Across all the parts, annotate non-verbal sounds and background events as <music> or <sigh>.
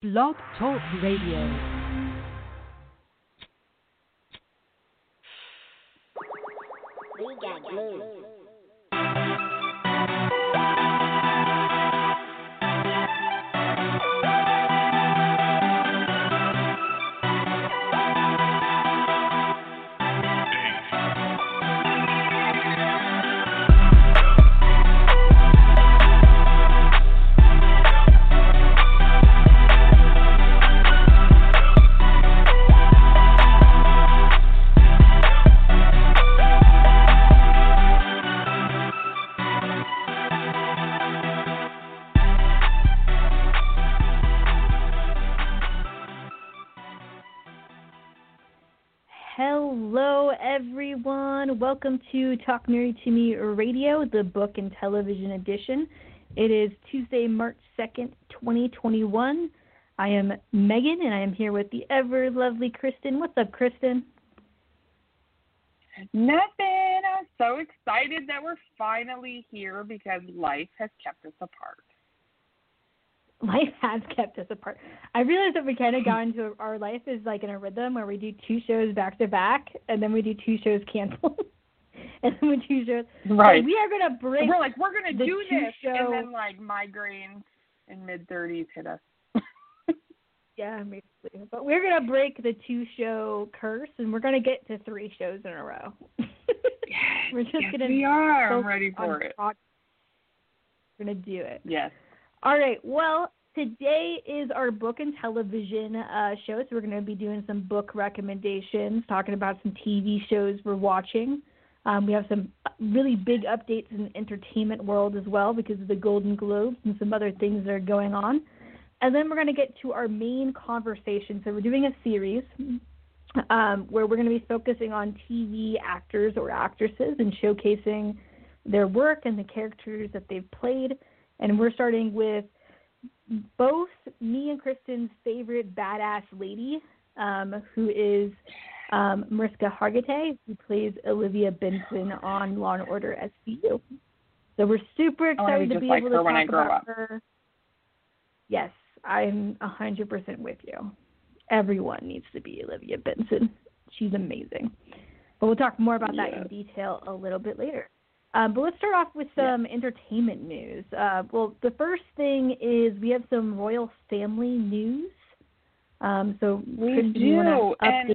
Blog Talk Radio. We got. Everyone. Welcome to Talk Nerdy to Me Radio, the book and television edition. It is Tuesday, March 2nd, 2021. I am Megan, and I am here with the ever lovely Kristen. What's up, Kristen? Nothing. I'm so excited that we're finally here because life has kept us apart. <laughs> Life has kept us apart. I realized that we kind of got into our life is like in a rhythm where we do two shows back to back, and then we do two shows canceled, <laughs> and then we do two shows. Right. So we are gonna break. We're like, we're gonna do this, show- and then like migraines in mid thirties hit us. <laughs> Yeah, basically. But we're gonna break the two show curse and we're gonna get to three shows in a row. we're just yes, gonna we are. I'm ready for it. We're gonna do it. Yes. All right. Well, today is our book and television uh, show, so we're gonna be doing some book recommendations, talking about some TV shows we're watching. Um, we have some really big updates in the entertainment world as well because of the Golden Globes and some other things that are going on. And then we're going to get to our main conversation. So we're doing a series um, where we're going to be focusing on TV actors or actresses and showcasing their work and the characters that they've played. And we're starting with both me and Kristen's favorite badass lady, um, who is um, Mariska Hargitay, who plays Olivia Benson on Law and Order SVU. So we're super I excited to be like able to when I talk grow about up. her. Yes, I'm a hundred percent with you. Everyone needs to be Olivia Benson. She's amazing. But we'll talk more about that in detail a little bit later. Um, but let's start off with some entertainment news. Uh, well, the first thing is we have some royal family news. Um, so We Kristen, do, and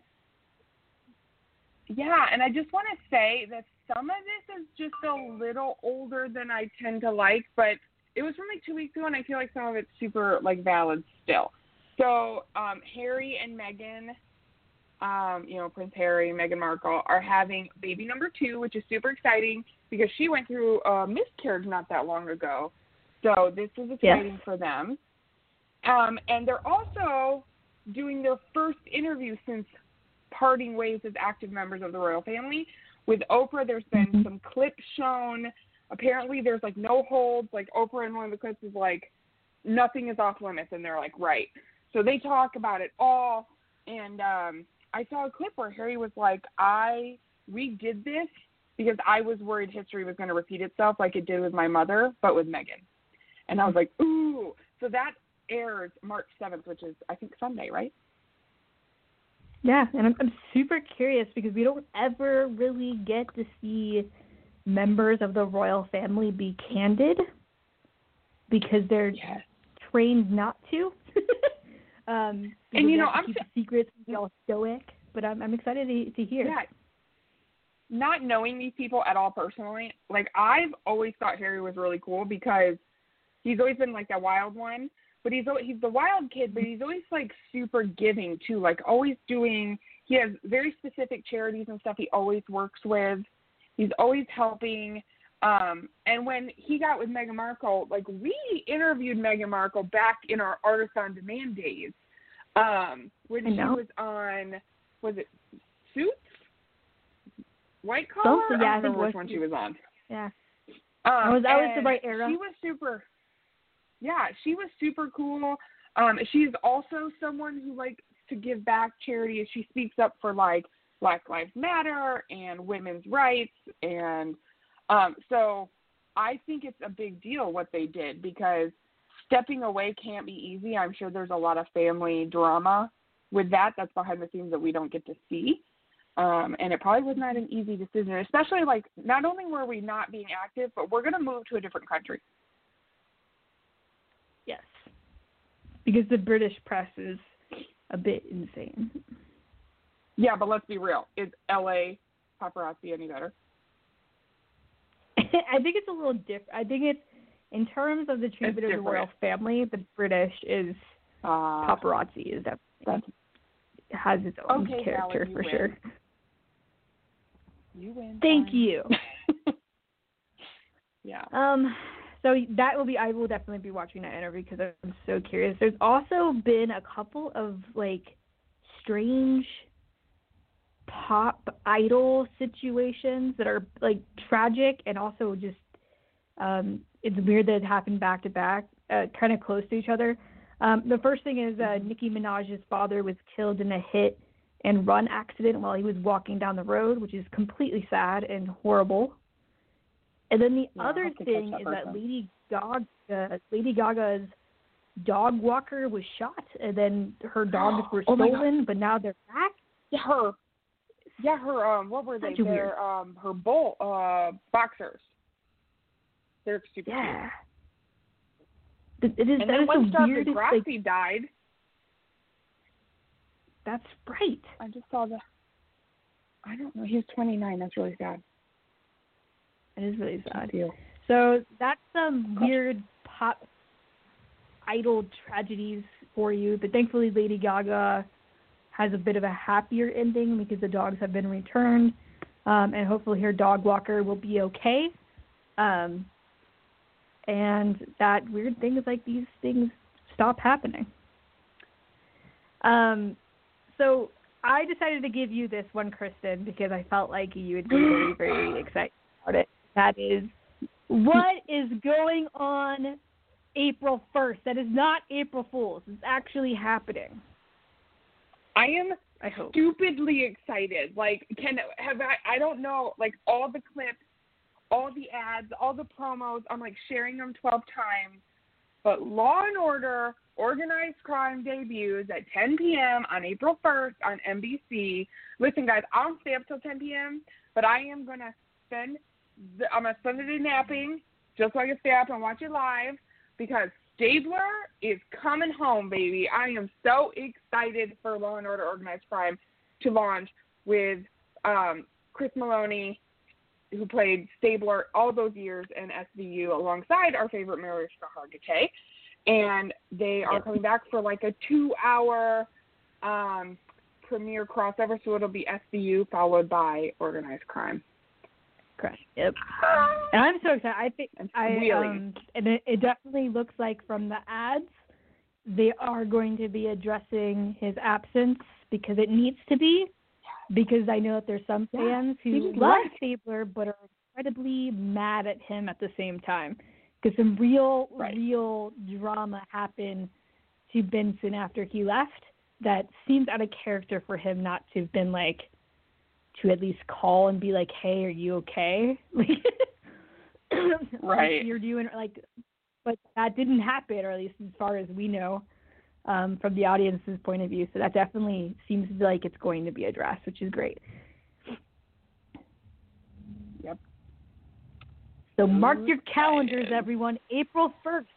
yeah, and I just want to say that some of this is just a little older than I tend to like, but it was from like two weeks ago, and I feel like some of it's super like valid still. So um, Harry and Meghan, um, you know Prince Harry and Meghan Markle are having baby number two, which is super exciting because she went through a miscarriage not that long ago. So this is exciting for them. Um, and they're also doing their first interview since parting ways as active members of the royal family. With Oprah, there's been Mhm. some clips shown. Apparently, there's like no holds. Like Oprah in one of the clips is like, nothing is off limits, and they're like, right. So they talk about it all. And um, I saw a clip where Harry was like, I redid this because I was worried history was going to repeat itself like it did with my mother, but with Meghan. And I was like, ooh. So that airs March 7th, which is, I think, Sunday, right? Yeah, and I'm, I'm super curious because we don't ever really get to see members of the royal family be candid because they're Yes. trained not to. <laughs> um, And, you know, I'm secrets, be all stoic. But I'm I'm excited to, to hear. Yeah. Not knowing these people at all personally, like I've always thought Harry was really cool because he's always been like a wild one, but he's he's the wild kid, but he's always like super giving too, like always doing. He has very specific charities and stuff he always works with. He's always helping. Um, and when he got with Meghan Markle, like we interviewed Meghan Markle back in our Artist on Demand days, um, when she was on, was it Suits? White Collar? Both, yeah, I think remember which one she was on. Yeah. Um, was- that was the right era. She was super. Yeah, she was super cool. Um, she's also someone who likes to give back charity. She speaks up for like Black Lives Matter and women's rights, and um, so I think it's a big deal what they did because stepping away can't be easy. I'm sure there's a lot of family drama with that. That's behind the scenes that we don't get to see. Um, and it probably was not an easy decision, especially like not only were we not being active, but we're going to move to a different country. Yes. Because the British press is a bit insane. Yeah, but let's be real. Is LA paparazzi any better? <laughs> I think it's a little different. I think it's in terms of the treatment of the royal family, the British is uh, paparazzi is that that has its own Okay, character Valerie, for you sure. You win. Thank fine. you. <laughs> yeah. Um, so that will be. I will definitely be watching that interview because I'm so curious. There's also been a couple of like strange pop idol situations that are like tragic and also just um it's weird that it happened back to back, uh, kind of close to each other. Um, the first thing is uh, Nicki Minaj's father was killed in a hit and run accident while he was walking down the road, which is completely sad and horrible. And then the Yeah, other have to catch thing that is that. Lady Gaga, Lady Gaga's dog walker was shot, and then her <gasps> dogs were Oh stolen, but now they're back. Yeah, her. Yeah, her. Um, what were they? They're um, her bull uh boxers. They're super cute. Yeah. It it is And that then is when the Star weirdest. Degrassi Like, died, that's right. I just saw the. I don't know. He was 29. That's really sad. It is really sad. So that's some weird pop idol tragedies for you, but thankfully Lady Gaga has a bit of a happier ending because the dogs have been returned, um, and hopefully her dog walker will be okay. Um, and that weird things like these things stop happening. Um, so I decided to give you this one, Kristen, because I felt like you would be very, very <gasps> excited about it. That is, what is going on April 1st? That is not April Fool's. It's actually happening. I am I hope. stupidly excited. Like, can have I? I don't know. Like all the clips, all the ads, all the promos. I'm like sharing them 12 times. But Law and Order Organized Crime debuts at 10 p.m. on April 1st on NBC. Listen, guys, I'll stay up till 10 p.m. But I am gonna spend. The, I'm gonna spend the day napping just so I can stay up and watch it live because Stabler is coming home, baby. I am so excited for Law and Order Organized Crime to launch with um, Chris Meloni, who played Stabler all those years in SVU alongside our favorite Mariska Hargitay. And they are Yep. coming back for like a two hour um, premiere crossover, so it'll be SVU followed by Organized Crime. Correct. Yep. And I'm so excited. I think I really um and it, it definitely looks like from the ads they are going to be addressing his absence because it needs to be because I know that there's some fans he who love. Stabler but are incredibly mad at him at the same time because some real Right. real drama happened to Benson after he left that seems out of character for him not to have been like to at least call and be like, "Hey, are you okay?" <laughs> Like, Right. You're doing like, but that didn't happen, or at least as far as we know, um, from the audience's point of view. So that definitely seems like it's going to be addressed, which is great. Yep. So mark your calendars, everyone. April first.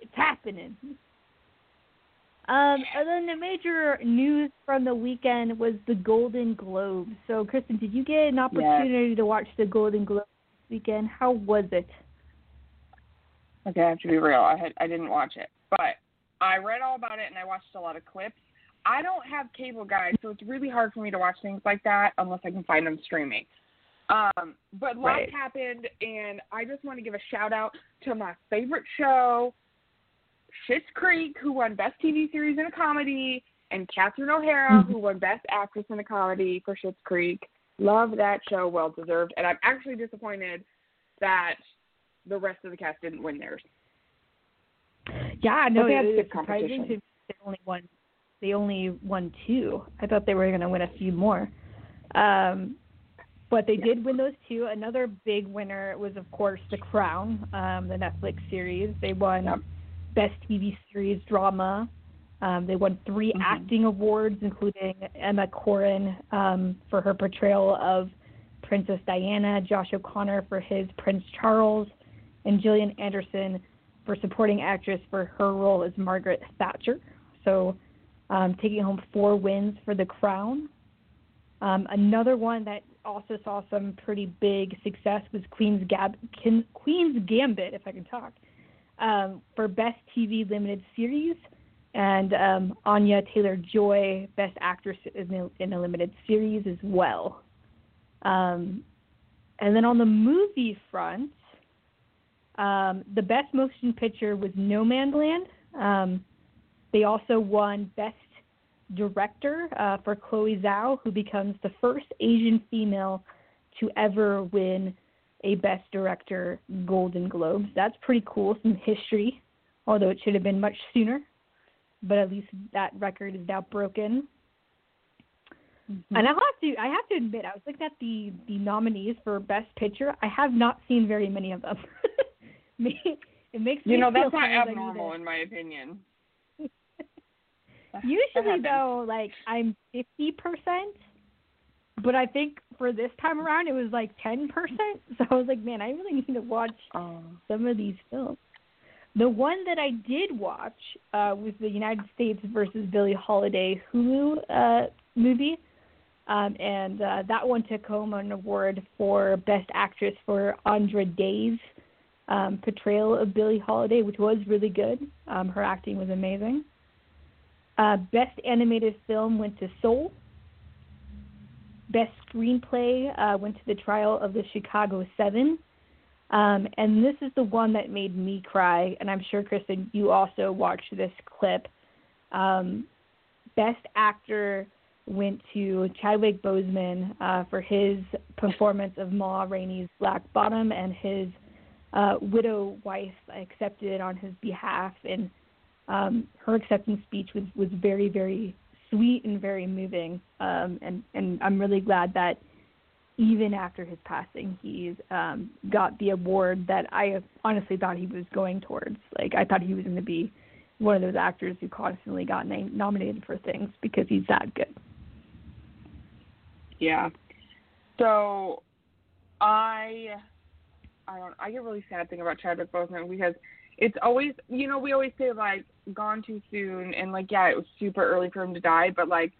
It's happening. Um, and then the major news from the weekend was the Golden Globes. So, Kristen, did you get an opportunity to watch the Golden Globes this weekend? How was it? Okay, I have to be real. I had I didn't watch it, but I read all about it and I watched a lot of clips. I don't have cable, guys, so it's really hard for me to watch things like that unless I can find them streaming. Um, but lots Right. happened, and I just want to give a shout out to my favorite show, Schitt's Creek, who won Best TV Series in a Comedy, and Catherine O'Hara, who won Best Actress in a Comedy for Schitt's Creek. Love that show, well deserved, and I'm actually disappointed that the rest of the cast didn't win theirs. Yeah, no, had it was surprising to me they only won. They only won two. I thought they were going to win a few more. Um, but they Yeah. did win those two. Another big winner was, of course, The Crown, um, the Netflix series. They won Yep. Best TV Series Drama. Um, they won 3 Mhm. acting awards, including Emma Corrin um, for her portrayal of Princess Diana, Josh O'Connor for his Prince Charles, and Gillian Anderson for supporting actress for her role as Margaret Thatcher. So, um, taking home four wins for The Crown. Um, another one that also saw some pretty big success was Queen's, Gab- Queen's Gambit, if I can talk, um, for Best TV Limited Series, and um, Anya Taylor Joy, Best Actress in a, in a Limited Series as well. Um, and then on the movie front, um, the Best Motion Picture was Nomadland. Um, they also won Best Director uh, for Chloe Zhao, who becomes the first Asian female to ever win a Best Director Golden Globe. That's pretty cool, some history, although it should have been much sooner. But at least that record is now broken. Mm-hmm. And I have to I have to admit, I was looking at the the nominees for Best Picture. I have not seen very many of them. <laughs> <laughs> it makes me You know, that's not kind of like abnormal either- in my opinion. <laughs> Usually though, like I'm fifty percent, but I think for this time around it was like ten percent. <laughs> So I was like, man, I really need to watch Oh. some of these films. The one that I did watch uh, was the United States versus Billie Holiday Hulu uh, movie, um, and uh, that one took home an award for Best Actress for Andra Day's um, portrayal of Billie Holiday, which was really good. Um, her acting was amazing. Uh, Best Animated Film went to Soul. Best Screenplay uh, went to The Trial of the Chicago Seven. Um, and this is the one that made me cry, and I'm sure, Kristen, you also watched this clip. Um, Best Actor went to Chadwick Boseman uh, for his performance of Ma Rainey's Black Bottom, and his uh, widow wife accepted it on his behalf. And um, her acceptance speech was, was very, very sweet and very moving. Um, and, and I'm really glad that even after his passing, he's um, got the award that I honestly thought he was going towards. Like I thought he was going to be one of those actors who constantly got na- nominated for things because he's that good. Yeah. So I I don't I get really sad thinking about Chadwick Boseman because it's always you know, we always say like gone too soon and like yeah, it was super early for him to die, but like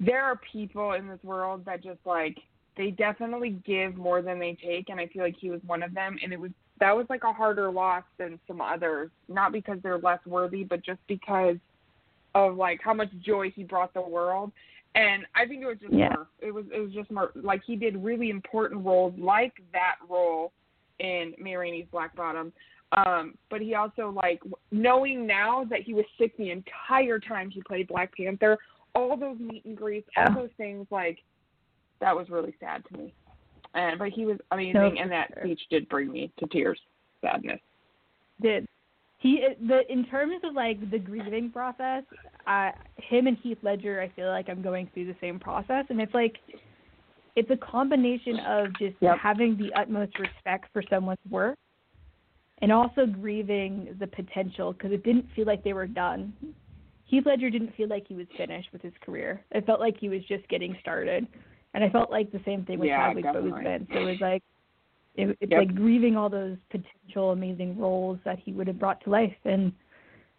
there are people in this world that just like they definitely give more than they take and I feel like he was one of them and it was that was like a harder loss than some others, not because they're less worthy, but just because of like how much joy he brought the world. And I think it was just Yeah. more. It was it was just more like he did really important roles like that role in Ma Rainey's Black Bottom. Um, but he also like knowing now that he was sick the entire time he played Black Panther, all those meet and greets, Yeah. all those things like that was really sad to me. And but he was amazing, No, and that sure. speech did bring me to tears, sadness. Did he the in terms of like the grieving process? Uh, him and Heath Ledger, I feel like I'm going through the same process, and it's like it's a combination of just Yep. having the utmost respect for someone's work and also grieving the potential because it didn't feel like they were done. Heath Ledger didn't feel like he was finished with his career. It felt like he was just getting started, and I felt like the same thing with Yeah, Chadwick. Boseman. So it was like it, it's Yep. like grieving all those potential amazing roles that he would have brought to life, and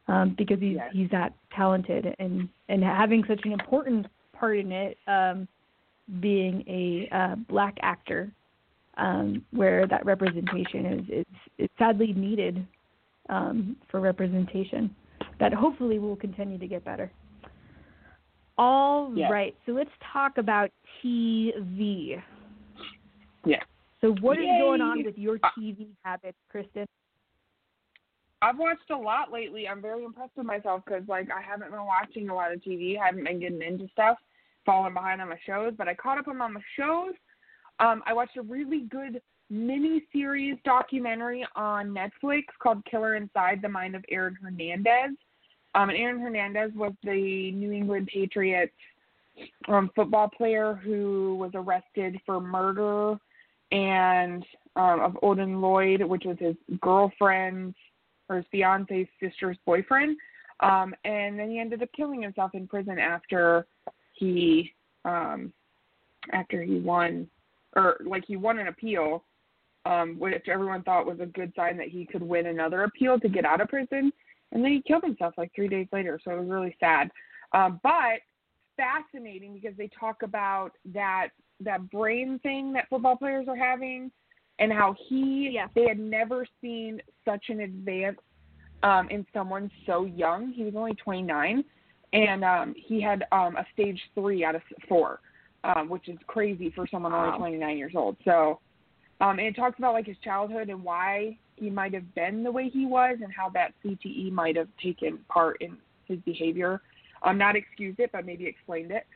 um, because he's Yes. he's that talented and and having such an important part in it, um, being a uh, black actor, um, where that representation is is, is sadly needed um, for representation, that hopefully will continue to get better. All right, Yes. so let's talk about TV. Yeah. So what is going on with your TV habits, Kristen? I've watched a lot lately. I'm very impressed with myself because like I haven't been watching a lot of TV. I haven't been getting into stuff, falling behind on my shows. But I caught up on my shows. Um, I watched a really good mini series documentary on Netflix called Killer Inside the Mind of Aaron Hernandez. Um, and Aaron Hernandez was the New England Patriots um, football player who was arrested for murder and um, of Odin Lloyd, which was his girlfriend's or his fiance's sister's boyfriend. Um, and then he ended up killing himself in prison after he um, after he won or like he won an appeal, um, which everyone thought was a good sign that he could win another appeal to get out of prison. And then he killed himself like three days later, so it was really sad. Um, but fascinating because they talk about that that brain thing that football players are having and how he Yeah. they had never seen such an advance um, in someone so young. He was only 29, and um, he had um, a stage three out of four, um, which is crazy for someone Wow. only 29 years old. So, um, and it talks about like his childhood and why he might have been the way he was, and how that CTE might have taken part in his behavior. Um, not excused it, but maybe explained it.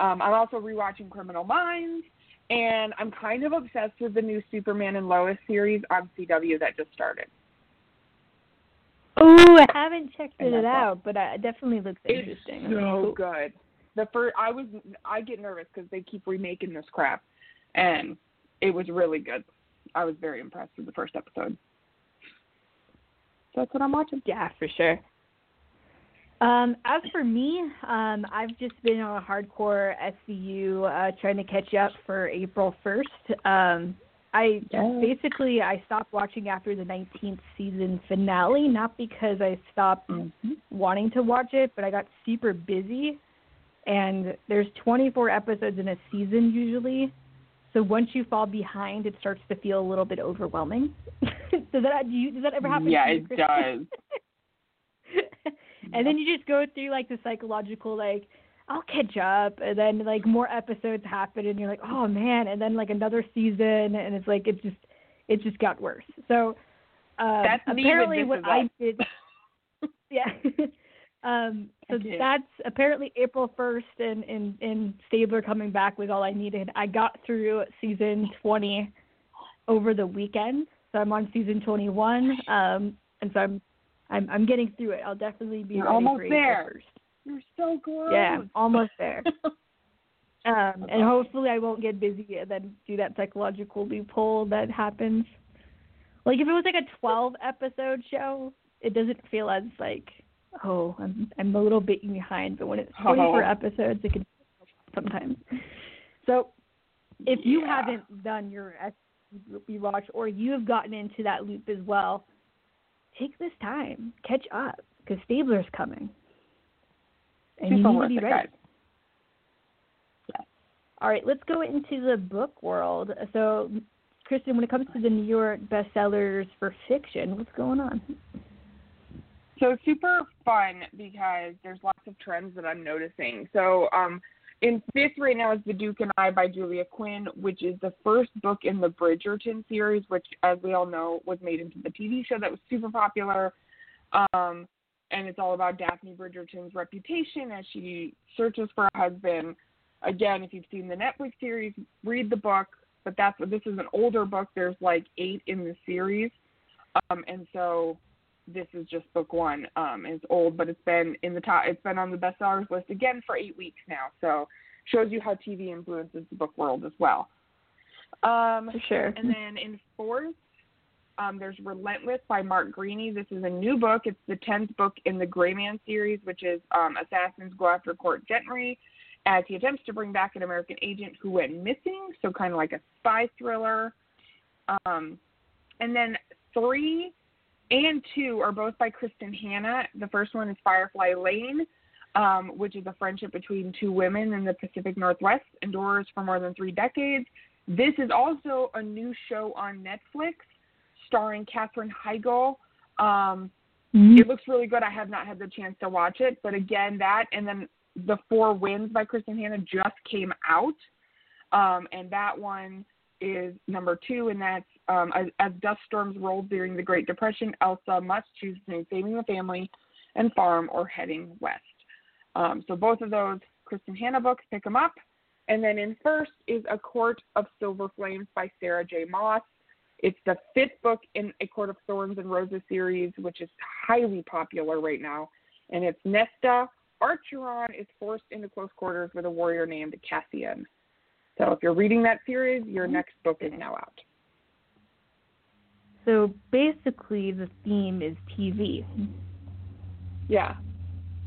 Um, I'm also rewatching Criminal Minds, and I'm kind of obsessed with the new Superman and Lois series on CW that just started. Oh, I haven't checked it all. out, but it definitely looks interesting. It's so good. The first, I was, I get nervous because they keep remaking this crap, and it was really good. I was very impressed with the first episode. So that's what I'm watching. Yeah, for sure. Um, as for me, um, I've just been on a hardcore SVU uh, trying to catch up for April 1st. Um, I Yes. basically I stopped watching after the 19th season finale, not because I stopped Mm-hmm. wanting to watch it, but I got super busy. And there's 24 episodes in a season usually, so once you fall behind, it starts to feel a little bit overwhelming. <laughs> does that do you, does that ever happen? Yeah, to you, it does. <laughs> and then you just go through like the psychological like I'll catch up, and then like more episodes happen, and you're like, oh man, and then like another season, and it's like it just it just got worse. So um, That's apparently what I did, <laughs> yeah. <laughs> um, so that's apparently April first, and and and Stabler coming back was all I needed. I got through season twenty over the weekend, so I'm on season twenty one, um, and so I'm I'm I'm getting through it. I'll definitely be You're almost there. 1st. You're so close. Yeah, I'm almost there. Um, and hopefully I won't get busy and then do that psychological loophole that happens. Like if it was like a 12 episode show, it doesn't feel as like, oh, I'm I'm a little bit behind. But when it's 24 Oh. episodes, it can sometimes. So if you haven't done your SB watch or you have gotten into that loop as well, take this time, catch up because Stabler's coming. And you need to be it, ready. guys. All right, let's go into the book world. So, Kristen, when it comes to the New York bestsellers for fiction, what's going on? So super fun because there's lots of trends that I'm noticing. So um, in fifth right now is The Duke and I by Julia Quinn, which is the first book in the Bridgerton series, which, as we all know, was made into the TV show that was super popular. Um, and it's all about Daphne Bridgerton's reputation as she searches for a husband. Again, if you've seen the Netflix series, read the book. But that's this is an older book. There's like eight in the series, um, and so this is just book one. Um, it's old, but it's been in the top. It's been on the bestsellers list again for eight weeks now. So shows you how TV influences the book world as well. Um, For sure. and then in fourth, um, there's Relentless by Mark Greaney. This is a new book. It's the tenth book in the Gray Man series, which is um, assassins go after Court Gentry as he attempts to bring back an American agent who went missing. So kind of like a spy thriller. Um, and then three and two are both by Kristin Hannah. The first one is Firefly Lane, um, which is a friendship between two women in the Pacific Northwest, endures for more than three decades. This is also a new show on Netflix starring Katherine Heigl. Um, it looks really good. I have not had the chance to watch it, but again, that and then the Four Winds by Kristin Hannah just came out, um, and that one is number two, and that's um, as, as dust storms rolled during the Great Depression, Elsa must choose between saving the family and farm or heading west. Um, so both of those Kristin Hannah books, pick them up. And then in first is A Court of Silver Flames by Sarah J. Maas. It's the fifth book in A Court of Thorns and Roses series, which is highly popular right now. And it's Nesta Archeron is forced into close quarters with a warrior named Cassian. So if you're reading that series, your next book is now out. So basically, the theme is TV. Yeah.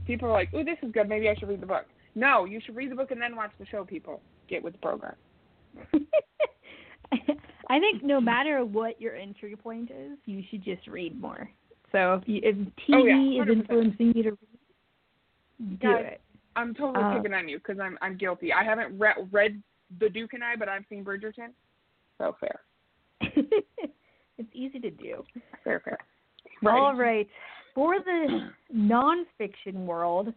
People are like, oh, this is good. Maybe I should read the book." No, you should read the book and then watch the show. People get with the program. <laughs> I think no matter what your entry point is, you should just read more. So if, you, if TV Oh, yeah, is influencing you to read, do Guys, it. I'm totally Uh, picking on you because I'm I'm guilty. I haven't re- read The Duke and I, but I've seen Bridgerton. So fair, <laughs> it's easy to do. fair, fair. All right. For the nonfiction world,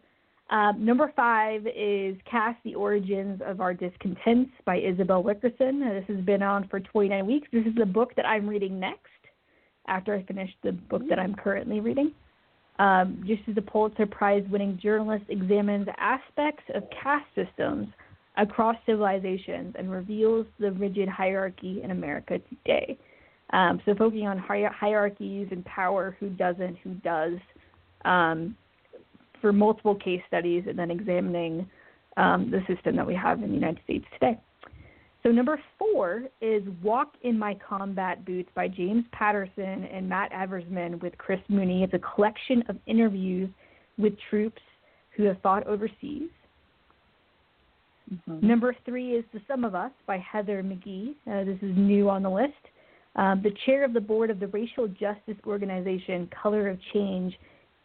um, number five is Caste the Origins of Our Discontents by Isabel Wilkerson. Uh, This has been on for 29 weeks. This is the book that I'm reading next after I finish the book that I'm currently reading. Um, just as the Pulitzer Prize winning journalist examines aspects of caste systems across civilizations and reveals the rigid hierarchy in America today. Um, so focusing on hier- hierarchies and power, who doesn't, who does, um, for multiple case studies, and then examining um, the system that we have in the United States today. So number four is "Walk in My Combat Boots" by James Patterson and Matt Eversmann with Chris Mooney. It's a collection of interviews with troops who have fought overseas. Mm-hmm. Number three is The Sum of Us by Heather McGhee. Uh, this is new on the list. Um, the chair of the board of the racial justice organization Color of Change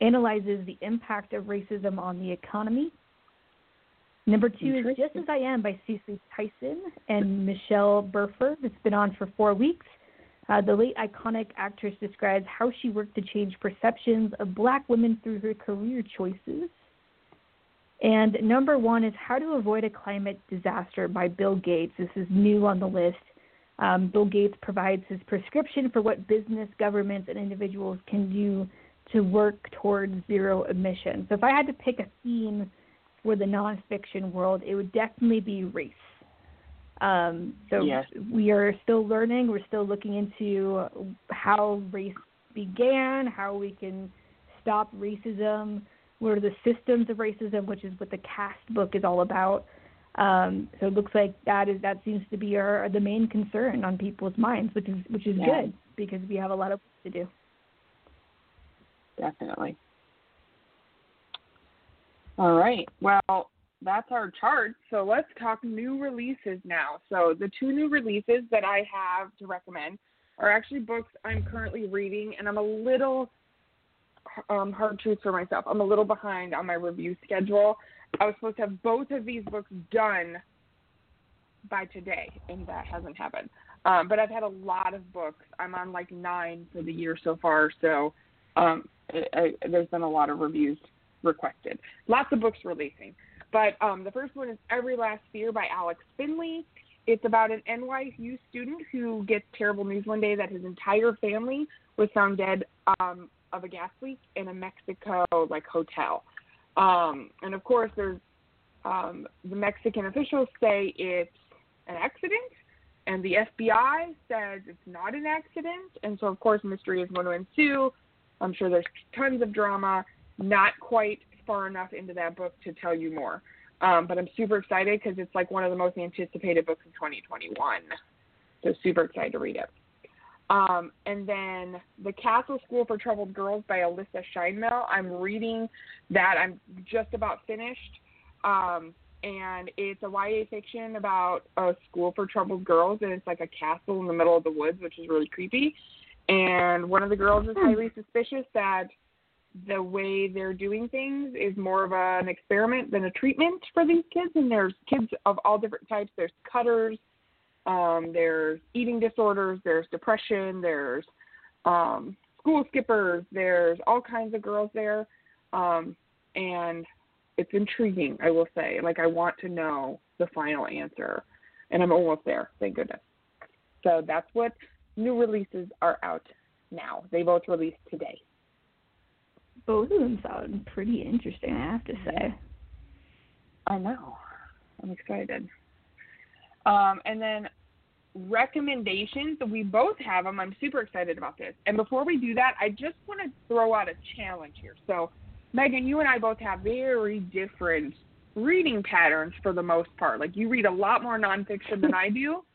analyzes the impact of racism on the economy. Number two is Just As I Am by Cicely Tyson and Michelle Burford. It's been on for four weeks. Uh, the late iconic actress describes how she worked to change perceptions of black women through her career choices. And number one is How to Avoid a Climate Disaster by Bill Gates. This is new on the list. Um, Bill Gates provides his prescription for what business, governments, and individuals can do to work towards zero emissions. So if I had to pick a theme for the nonfiction world, it would definitely be race. Um, so Yes. we are still learning. We're still looking into how race began, how we can stop racism, what are the systems of racism, which is what the caste book is all about. Um, so it looks like that is that seems to be our the main concern on people's minds, which is which is Yeah. good because we have a lot of work to do. Definitely. All right. Well, that's our chart. So let's talk new releases now. So the two new releases that I have to recommend are actually books I'm currently reading, and I'm a little um, hard truth for myself. I'm a little behind on my review schedule. I was supposed to have both of these books done by today, and that hasn't happened. Um, but I've had a lot of books. I'm on like nine for the year so far, so um, I, there's been a lot of reviews requested. Lots of books releasing. But um, the first one is Every Last Fear by Alex Finlay. It's about an NYU student who gets terrible news one day that his entire family was found dead um, of a gas leak in a Mexico like hotel. Um, and of course, there's um, the Mexican officials say it's an accident, and the FBI says it's not an accident. And so, of course, mystery is going to ensue. I'm sure there's tons of drama. Not quite far enough into that book to tell you more. Um, but I'm super excited because it's like one of the most anticipated books of 2021. So super excited to read it. Um, and then The Castle School for Troubled Girls by Alyssa Sheinmel. I'm reading that. I'm just about finished. Um, and it's a YA fiction about a school for troubled girls, and it's like a castle in the middle of the woods, which is really creepy. And one of the girls is highly suspicious that the way they're doing things is more of an experiment than a treatment for these kids. And there's kids of all different types. There's cutters, um, there's eating disorders, there's depression, there's um, school skippers, there's all kinds of girls there. Um, and it's intriguing, I will say. Like, I want to know the final answer. And I'm almost there, thank goodness. So that's what new releases are out now. They both released today. Both of them sound pretty interesting, I have to say. I know. I'm excited. Um, and then recommendations. We both have them. I'm super excited about this. And before we do that, I just want to throw out a challenge here. So, Megan, you and I both have very different reading patterns for the most part. Like you read a lot more nonfiction than I do. <laughs>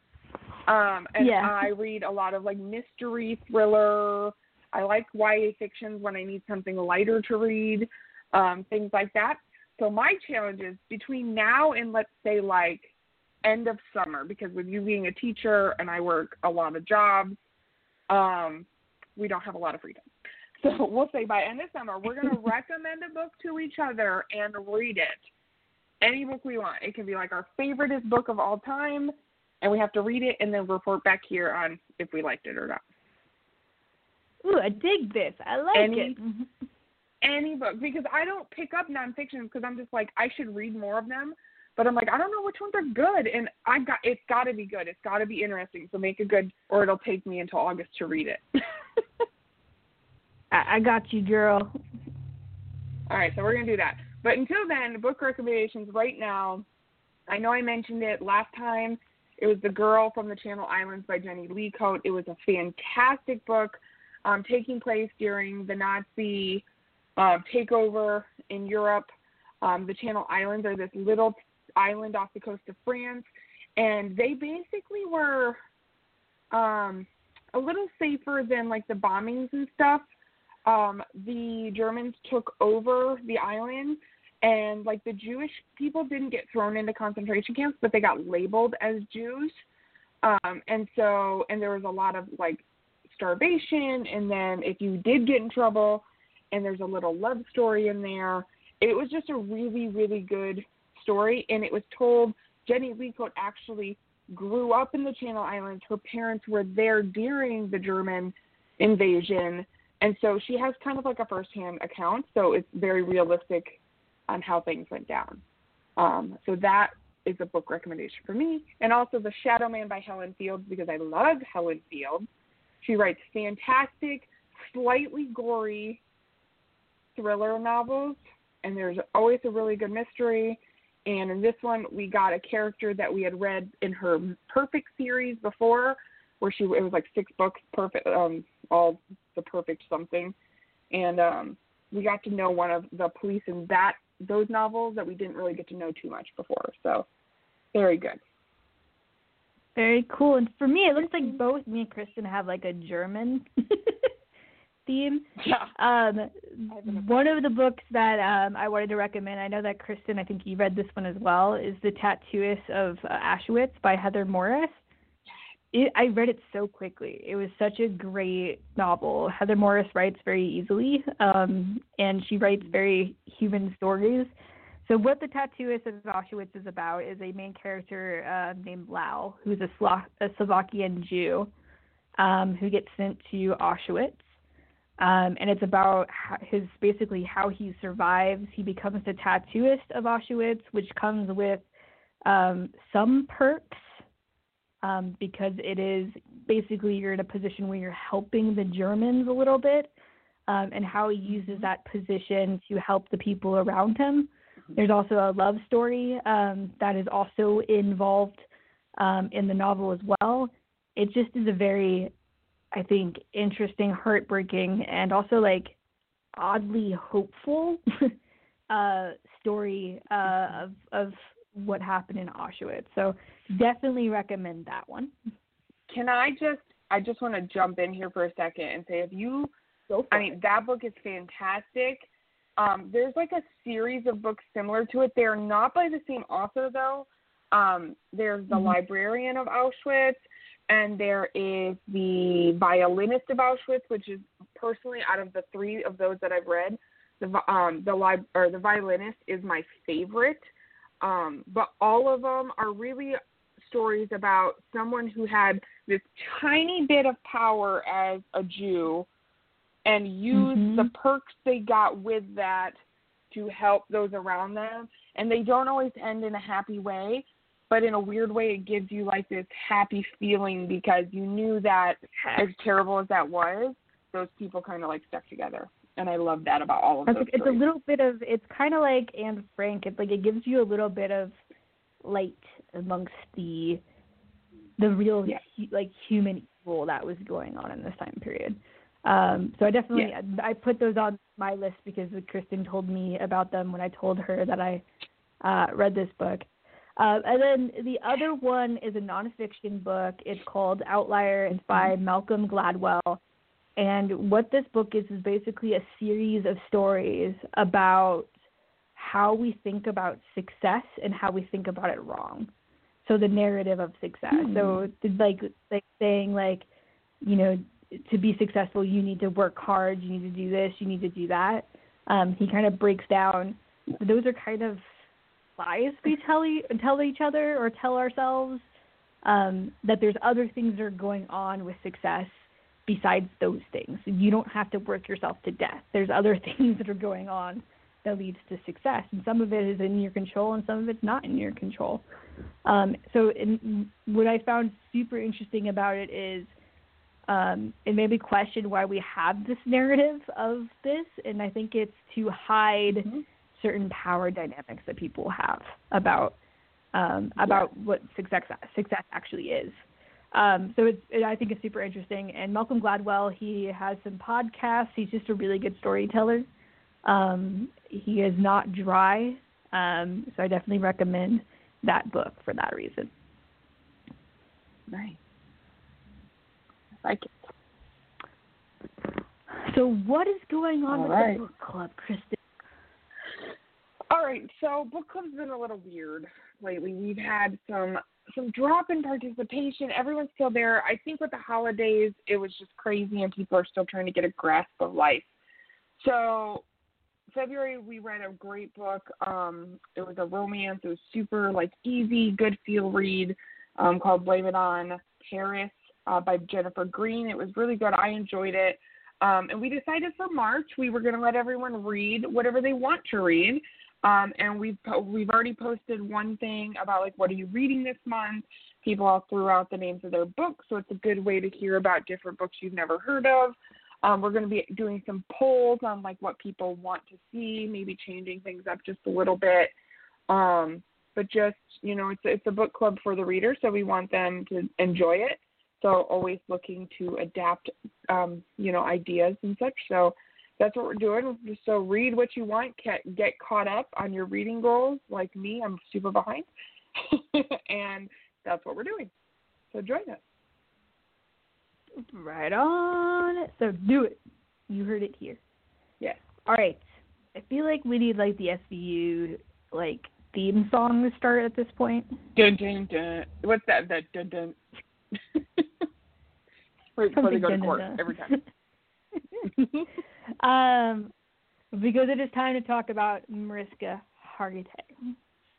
Um, and Yeah. I read a lot of like mystery thriller. I like YA fictions when I need something lighter to read, um, things like that. So my challenge is between now and let's say like end of summer, because with you being a teacher and I work a lot of jobs, um, we don't have a lot of freedom. <laughs> So we'll say by end of summer, we're going <laughs> to recommend a book to each other and read it. Any book we want. It can be like our favoriteest book of all time, and we have to read it and then report back here on if we liked it or not. Ooh, I dig this. I like Any- it. <laughs> Any book because I don't pick up nonfiction because I'm just like I should read more of them, but I'm like I don't know which ones are good, and I got it's got to be good. It's got to be interesting. So make a good, or it'll take me until August to read it. <laughs> I, I got you, girl. All right, so we're gonna do that. But until then, book recommendations right now. I know I mentioned it last time. It was The Girl from the Channel Islands by Jenny Lecoat. It was a fantastic book, um, taking place during the Nazi uh, takeover in Europe. Um, the Channel Islands are this little island off the coast of France, and they basically were um, a little safer than like the bombings and stuff um, the Germans took over the island, and like the Jewish people didn't get thrown into concentration camps, but they got labeled as Jews. Um, and so, and there was a lot of like starvation, and then if you did get in trouble, and there's a little love story in there. It was just a really, really good story, and it was told. Jenny Lecoat actually grew up in the Channel Islands. Her parents were there during the German invasion and so she has kind of like a firsthand account, so it's very realistic on how things went down. Um, so that is a book recommendation for me, and also The Shadow Man by Helen Fields because I love Helen Fields. She writes fantastic, slightly gory thriller novels, and there's always a really good mystery. And in this one, we got a character that we had read in her Perfect series before, where she it was like six books, perfect, um, all the perfect something, and um, we got to know one of the police in that those novels that we didn't really get to know too much before. So very good. Very cool. And for me, it looks like both me and Kristen have like a German <laughs> theme. <laughs> Yeah. Um, one of the books that um, I wanted to recommend, I know that Kristen, I think you read this one as well, is The Tattooist of uh, Auschwitz by Heather Morris. It, I read it so quickly. It was such a great novel. Heather Morris writes very easily, um, and she writes very human stories. So what the tattooist of Auschwitz is about is a main character uh, named Lau, who's a, Slo- a Slovakian Jew um, who gets sent to Auschwitz. Um, and it's about his basically how he survives. He becomes the tattooist of Auschwitz, which comes with um, some perks um, because it is basically you're in a position where you're helping the Germans a little bit, um, and how he uses that position to help the people around him. There's also a love story um, that is also involved um, in the novel as well. It just is a very, I think, interesting, heartbreaking, and also like oddly hopeful <laughs> uh, story uh, of of what happened in Auschwitz. So definitely recommend that one. Can I just I just want to jump in here for a second and say if you I mean that book is fantastic. Um, there's like a series of books similar to it. They're not by the same author though. Um, there's the Mhm. librarian of Auschwitz, and there is the violinist of Auschwitz, which is personally out of the three of those that I've read, the um, the lib- or the violinist is my favorite. Um, but all of them are really stories about someone who had this tiny bit of power as a Jew and used Mhm. the perks they got with that to help those around them. And they don't always end in a happy way, but in a weird way, it gives you like this happy feeling because you knew that as terrible as that was, those people kind of like stuck together. And I love that about all of It's, those. it's a little bit of it's kind of like Anne Frank. It's like it gives you a little bit of light amongst the the real hu- like human evil that was going on in this time period. Um, so I definitely I put those on my list because Kristen told me about them when I told her that I uh, read this book. Uh, and then the other one is a nonfiction book. It's called Outlier. It's by Malcolm Gladwell. And what this book is is basically a series of stories about how we think about success and how we think about it wrong. So the narrative of success. Hmm. So like like saying like, you know, to be successful you need to work hard, you need to do this, you need to do that. Um, he kind of breaks down those are kind of lies we tell e- tell each other or tell ourselves um, that there's other things that are going on with success besides those things. You don't have to work yourself to death. There's other <laughs> things that are going on that leads to success, and some of it is in your control, and some of it's not in your control. Um, so, in, what I found super interesting about it is um, it made me question why we have this narrative of this, and I think it's to hide Mhm. Certain power dynamics that people have about um, about what success success actually is. Um, so it's it, I think it's super interesting. And Malcolm Gladwell, he has some podcasts. He's just a really good storyteller. Um, he is not dry, um, so I definitely recommend that book for that reason. Nice. I like it. So what is going on All with right. the book club, Kristin? Right, so book club's been a little weird lately. We've had some some drop in participation. Everyone's still there. I think with the holidays, it was just crazy, and people are still trying to get a grasp of life. So February, we read a great book. Um, it was a romance. It was super like easy, good feel read um, called "Blame It On Paris" uh, by Jennifer Green. It was really good. I enjoyed it. Um, and we decided for March we were going to let everyone read whatever they want to read. Um, and we've we've already posted one thing about like what are you reading this month. People all threw out the names of their books, so it's a good way to hear about different books you've never heard of. Um, we're going to be doing some polls on like what people want to see, maybe changing things up just a little bit. Um, but just you know, it's it's a book club for the reader, so we want them to enjoy it. So always looking to adapt, um, you know, ideas and such. So that's what we're doing. So read what you want, get get caught up on your reading goals. Like me, I'm super behind, <laughs> and that's what we're doing. So join us. Right on. So do it. You heard it here. Yes. All right. I feel like we need like the SVU like theme song to start at this point. Dun dun dun. What's that? That dun dun. <laughs> right before they go to court dun, dun. every time. <laughs> um, because it is time to talk about Mariska Hargitay.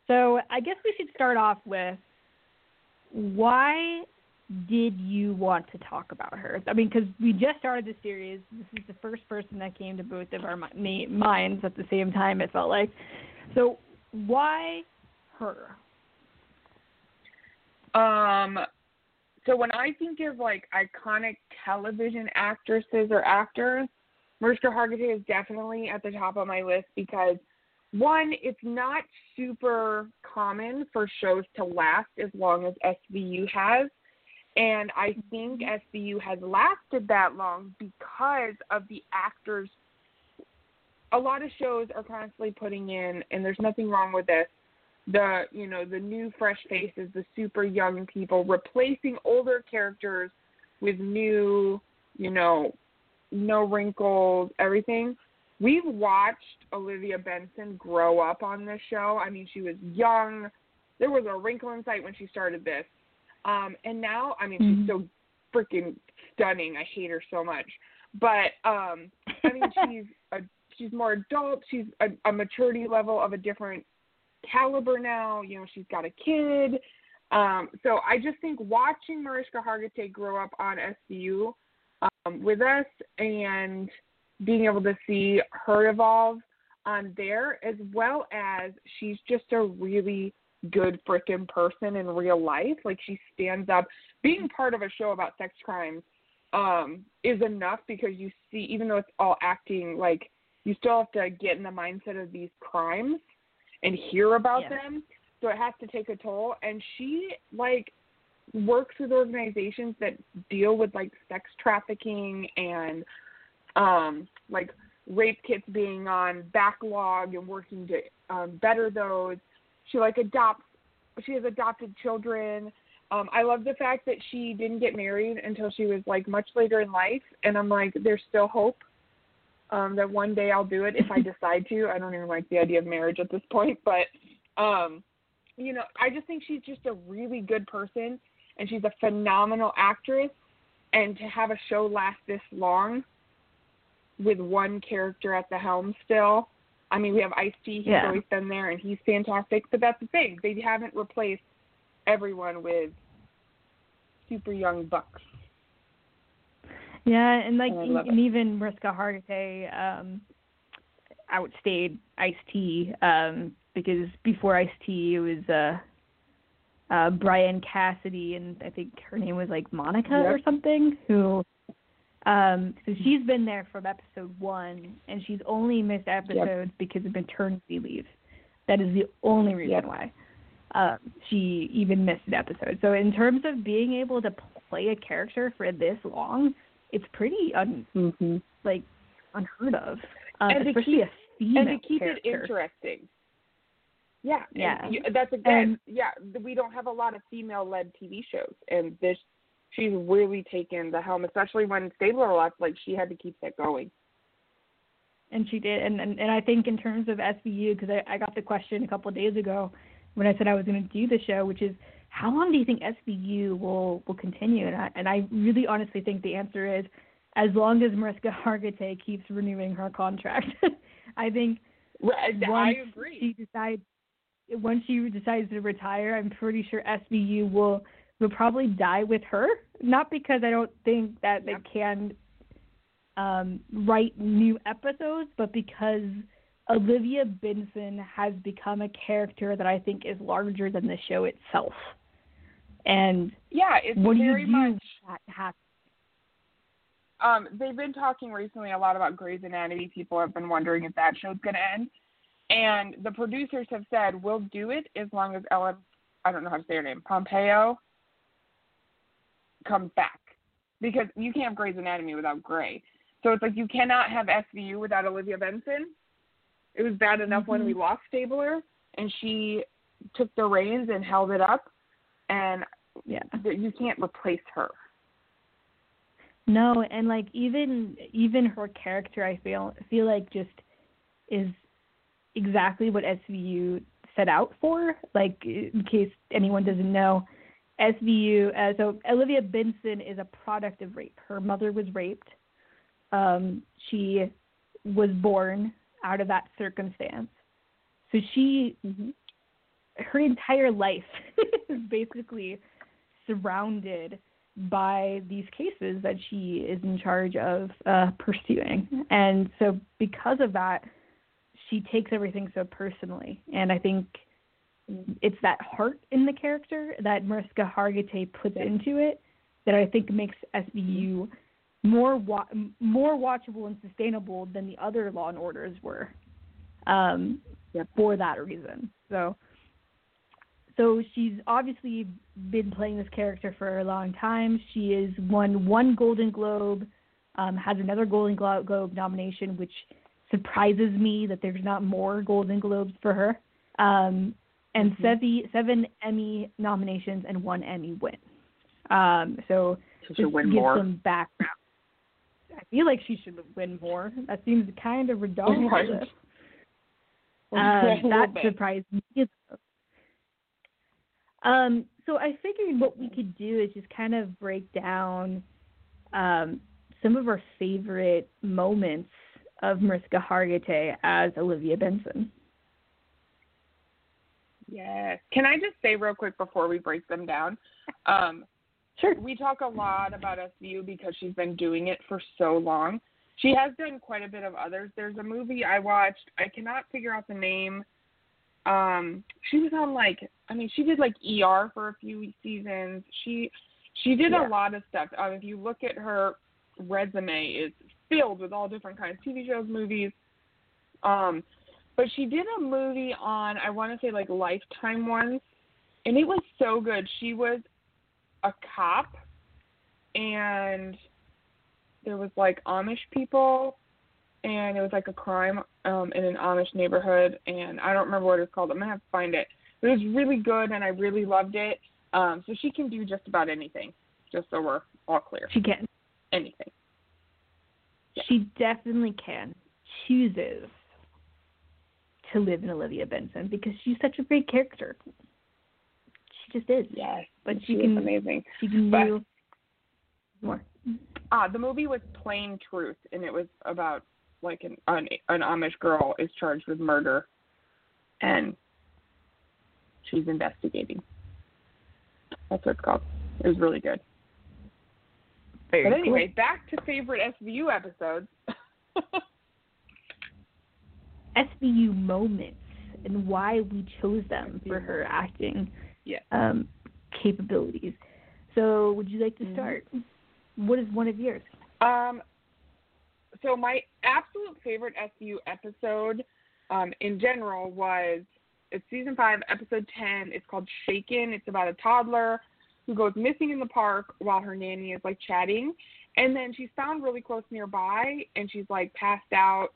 So I guess we should start off with why did you want to talk about her? I mean, because we just started the series. This is the first person that came to both of our mi- minds at the same time. It felt like. So why her? Um, so when I think of like iconic television actresses or actors, Mariska Hargitay is definitely at the top of my list because one, it's not super common for shows to last as long as SVU has. And I mm-hmm. think SVU has lasted that long because of the actors. A lot of shows are constantly putting in, and there's nothing wrong with this, the you know the new fresh faces, the super young people, replacing older characters with new, you know, no wrinkles, everything. We've watched Olivia Benson grow up on this show. I mean, she was young. There was a wrinkle in sight when she started this. Um, and now, I mean, Mhm. she's so freaking stunning. I hate her so much. But um, I mean, <laughs> she's a she's more adult. She's a, a maturity level of a different caliber now. You know, she's got a kid. Um, so I just think watching Mariska Hargitay grow up on SVU um, with us and being able to see her evolve on there, as well as she's just a really good freaking person in real life. Like she stands up. Being part of a show about sex crimes um, is enough because you see, even though it's all acting, like you still have to get in the mindset of these crimes and hear about Yeah. them. So it has to take a toll. And she like works with organizations that deal with like sex trafficking and um like rape kits being on backlog and working to um better those. She like adopts she has adopted children. Um, I love the fact that she didn't get married until she was like much later in life, and I'm like, there's still hope um, that one day I'll do it if I <laughs> decide to. I don't even like the idea of marriage at this point, but um, you know, I just think she's just a really good person, and she's a phenomenal actress. And to have a show last this long with one character at the helm still, I mean, we have Ice T. He's Yeah. always been there, and he's fantastic. But that's the thing; they haven't replaced everyone with super young bucks. Yeah, and like and, and even Mariska Hargitay um outstayed Ice T um because before Ice T it was uh uh Brian Cassidy and I think her name was like Monica Yep. or something who um so she's been there from episode 1 and she's only missed episodes because of maternity leave. That is the only reason Yep. why. Um she even missed an episode. So in terms of being able to play a character for this long, it's pretty un Mm-hmm. like unheard of, um, And to especially keep- a female and to keep character. it interesting. Yeah, Yeah. you- that's again. And- yeah, we don't have a lot of female-led TV shows, and this she's really taken the helm, especially when Stabler left. Like she had to keep that going. and she did, and and, and I think in terms of SVU, because I, I got the question a couple of days ago when I said I was going to do the show, which is how long do you think SVU will will continue? And I and I really honestly think the answer is as long as Mariska Hargitay keeps renewing her contract. <laughs> I think Right, I once agree. she decides once she decides to retire, I'm pretty sure SVU will will probably die with her. Not because I don't think that they can um, write new episodes, but because Olivia Benson has become a character that I think is larger than the show itself. And yeah, it's what do you very do much. that happen? Um, they've been talking recently a lot about Grey's Anatomy. People have been wondering if that show's going to end, and the producers have said we'll do it as long as Ellen. I don't know how to say her name. Pompeo comes back because you can't have Grey's Anatomy without Grey. So it's like you cannot have SVU without Olivia Benson. It was bad enough when we mm-hmm. lost Stabler, and she took the reins and held it up, and Yeah. you can't replace her. No, and like even even her character, I feel feel like just is exactly what SVU set out for. Like in case anyone doesn't know, SVU. Uh, so Olivia Benson is a product of rape. Her mother was raped. Um, she was born out of that circumstance. So she, her entire life <laughs> is basically surrounded by these cases that she is in charge of uh, pursuing. And so, because of that, she takes everything so personally. And I think it's that heart in the character that Mariska Hargitay puts into it that I think makes SVU more wa- more watchable and sustainable than the other Law and Orders were. Um, Yep. For that reason, so so she's obviously been playing this character for a long time. She is won one Golden Globe, um, has another Golden Globe nomination, which surprises me that there's not more Golden Globes for her. Um, and Mhm. seven, seven Emmy nominations and one Emmy win. Um, so She should win more. some background. I feel like she should win more. That seems kind of ridiculous. <laughs> Right. Um, that surprised me. Um, so I figured what we could do is just kind of break down um, some of our favorite moments of Mariska Hargitay as Olivia Benson. Yes. Can I just say real quick before we break them down? Um, Sure. we talk a lot about SVU because she's been doing it for so long. She has done quite a bit of others. There's a movie I watched. I cannot figure out the name. Um, she was on like I mean she did like ER for a few seasons. She she did Yeah. a lot of stuff. Um, if you look at her resume, it's filled with all different kinds of TV shows, movies. Um, but she did a movie on I want to say like Lifetime once, and it was so good. She was a cop, and there was like Amish people, and it was like a crime um, in an Amish neighborhood, and I don't remember what it's called. I'm gonna have to find it. It was really good, and I really loved it. Um, so she can do just about anything. Just so we're all clear, She can. anything. She definitely can. Chooses to live in Olivia Benson because she's such a great character. She just is. Yes, But she she can- amazing. She can But- do more. Ah, the movie was Plain Truth, and it was about like an an, an Amish girl is charged with murder, and she's investigating. That's what it's called. It was really good. Very But cool. anyway, back to favorite SVU episodes. <laughs> SVU moments and why we chose them for her acting Yeah. um, capabilities. So, would you like to Mhm. start? What is one of yours? Um, so my absolute favorite SVU episode, um, in general was it's season five, episode ten. It's called Shaken. It's about a toddler who goes missing in the park while her nanny is like chatting, and then she's found really close nearby, and she's like passed out,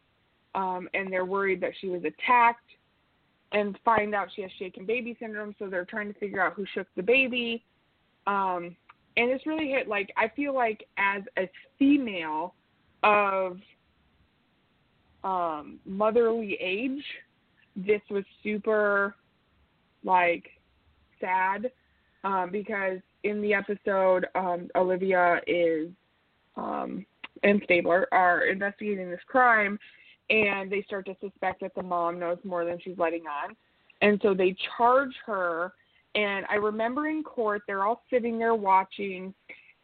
um, and they're worried that she was attacked, and find out she has shaken baby syndrome. So they're trying to figure out who shook the baby. Um, and it's really hit like I feel like as a female of um motherly age, this was super like sad um because in the episode um Olivia is um and Stabler are investigating this crime and they start to suspect that the mom knows more than she's letting on. And so they charge her and I remember in court they're all sitting there watching,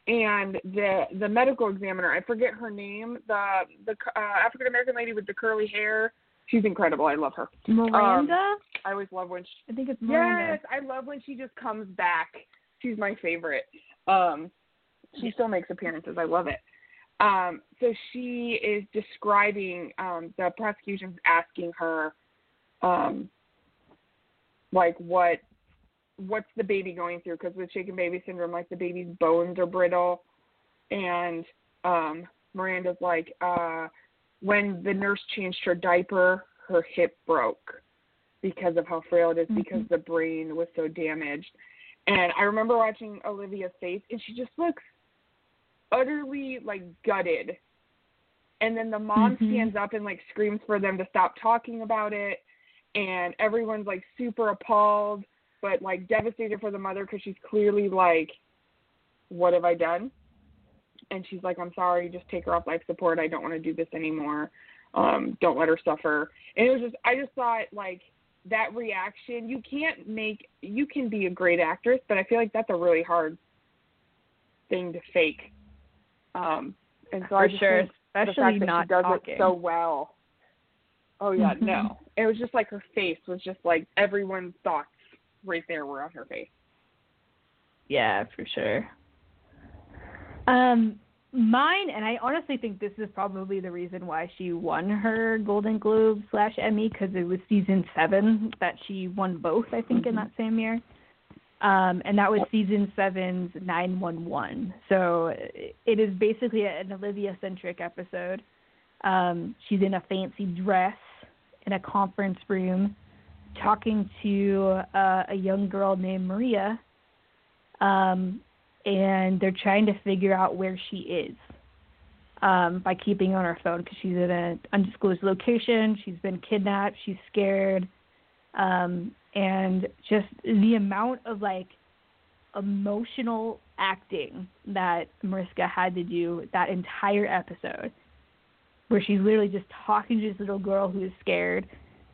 and the the medical examiner I forget her name the the uh, African American lady with the curly hair she's incredible I love her Miranda? I always love when she, I think it's Miranda. yes I love when she just comes back. She's my favorite. Um she still makes appearances. I love it. Um so she is describing um the prosecution's asking her um like what what's the baby going through? Because with shaken baby syndrome like the baby's bones are brittle. And um miranda's like uh when the nurse changed her diaper her hip broke because of how frail it is because the brain was so damaged. And i remember watching olivia's face and she just looks utterly like gutted. And then the mom Mhm. stands up and like screams for them to stop talking about it and everyone's like super appalled but like devastated for the mother because she's clearly like what have i done? And she's like i'm sorry just take her off life support. I don't want to do this anymore. Um don't let her suffer. And it was just i just thought like that reaction you can't make you can be a great actress but i feel like that's a really hard thing to fake um and so i For just sure. think the Especially fact that not she does talking. it so well oh yeah no it was just like her face was just like everyone's thoughts right there were on her face Yeah, for sure. Um, mine, and I honestly think this is probably the reason why she won her Golden Globe slash Emmy because it was season seven that she won both. I think in Mhm. that same year. Um, and that was season seven's 911. So it is basically an Olivia centric episode. Um, she's in a fancy dress in a conference room talking to uh, a young girl named Maria um, and they're trying to figure out where she is um, by keeping on her phone because she's in an undisclosed location. She's been kidnapped. She's scared, um, and just the amount of like emotional acting that Mariska had to do that entire episode, where she's literally just talking to this little girl who is scared.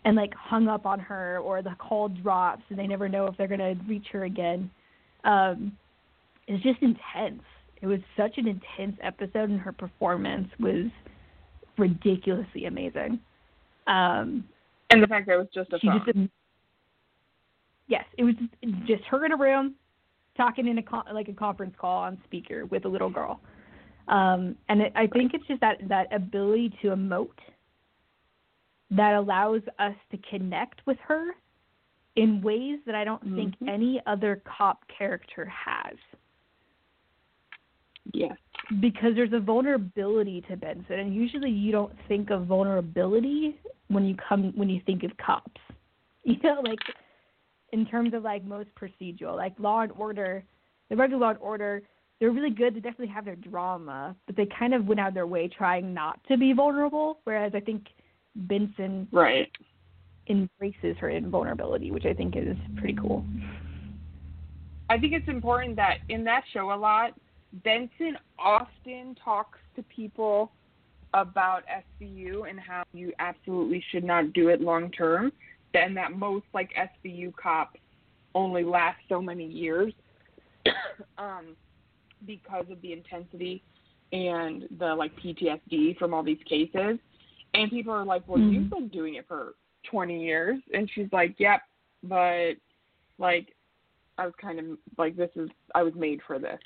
And like hung up on her, or the call drops, and they never know if they're gonna reach her again um, is just intense. It was such an intense episode, and her performance was ridiculously amazing. Um, and the fact that it was just a she phone. just, yes, it was just, her in a room talking in a con- like a conference call on speaker with a little girl. Um, and it, I think it's just that that ability to emote that allows us to connect with her in ways that I don't think Mhm. any other cop character has. Yes Because there's a vulnerability to Benson, and usually you don't think of vulnerability when you come when you think of cops. <laughs> You know, like in terms of like most procedural, like Law and Order, the regular Law and Order. They're really good. They definitely have their drama, but they kind of went out of their way trying not to be vulnerable. Whereas I think Benson Right. embraces her invulnerability, which I think is pretty cool. I think it's important that in that show a lot, Benson often talks to people about SVU and how you absolutely should not do it long term, and that most like SVU cops only last so many years <coughs> um, because of the intensity and the like PTSD from all these cases. And people are like, "Well, you've been doing it for 20 years," and she's like, "Yep, but like I was kind of like this is I was made for this.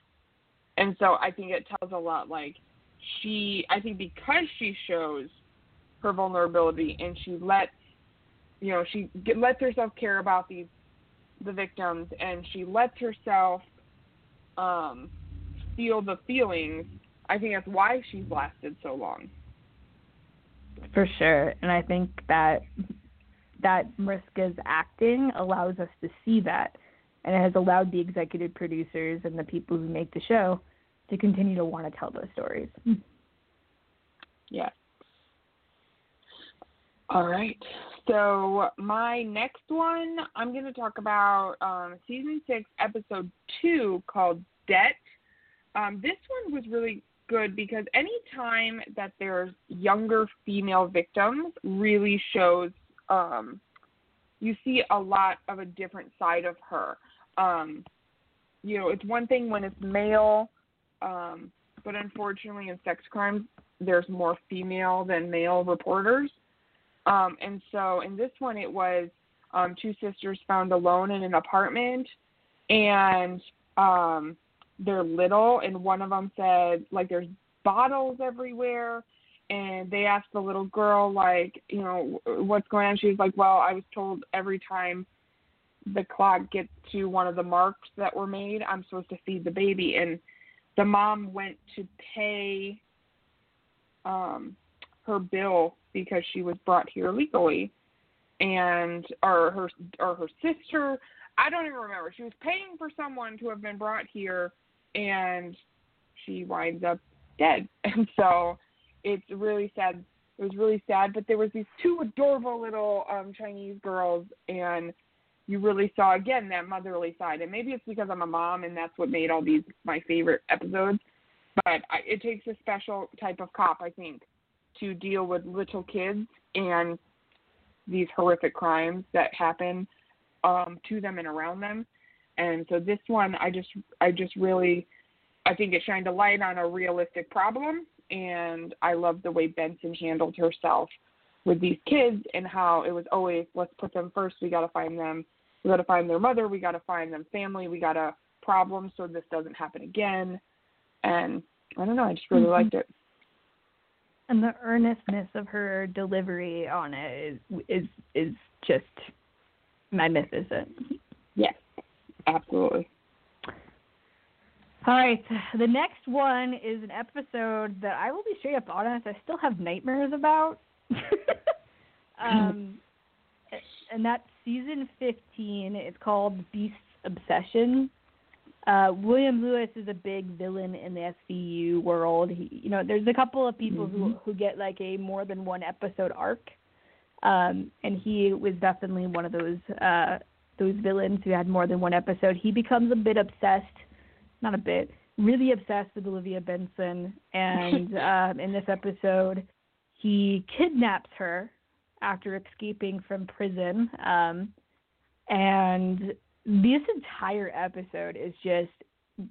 And so I think it tells a lot like she I think because she shows her vulnerability and she lets you know she get, lets herself care about these the victims and she lets herself um feel the feelings I think that's why she's lasted so long. For sure. And I think that that Mariska's acting allows us to see that. And it has allowed the executive producers and the people who make the show to continue to want to tell those stories. <laughs> Yeah. All right. So my next one, I'm going to talk about um, season six, episode two, called Debt. Um, this one was really good because any time that there's younger female victims, really shows um, you see a lot of a different side of her. Um, you know, it's one thing when it's male, um, but unfortunately in sex crimes, there's more female than male reporters. Um, and so in this one, it was um, two sisters found alone in an apartment, and um, they're little, and one of them said like there's bottles everywhere, and they asked the little girl like you know what's going on. She's like, well, I was told every time the clock gets to one of the marks that were made, I'm supposed to feed the baby, and the mom went to pay um her bill because she was brought here legally and or her or her sister I don't even remember. She was paying for someone to have been brought here and she winds up dead. <laughs> And so it's really sad. It was really sad, but there was these two adorable little um Chinese girls and you really saw again that motherly side. And maybe it's because I'm a mom and that's what made all these my favorite episodes. But I, it takes a special type of cop, I think, to deal with little kids and these horrific crimes that happen um, to them and around them. And so this one, I just, I just really, I think it shined a light on a realistic problem, and I love the way Benson handled herself with these kids and how it was always let's put them first. We got to find them. We got to find their mother. We got to find them family. We got to problem so this doesn't happen again. And I don't know. I just really Mhm. liked it. And the earnestness of her delivery on it is is is just magnificent. Yes, absolutely. All right, the next one is an episode that I will be straight up honest, I still have nightmares about. <laughs> um, <laughs> and that's season 15. It's called Beast's Obsession. Uh, William Lewis is a big villain in the SVU world. He, you know, there's a couple of people who who get like a more than one episode arc, um, and he was definitely one of those uh, those villains who had more than one episode. He becomes a bit obsessed, not a bit, really obsessed with Olivia Benson, and <laughs> um, in this episode, he kidnaps her after escaping from prison. Um, and this entire episode is just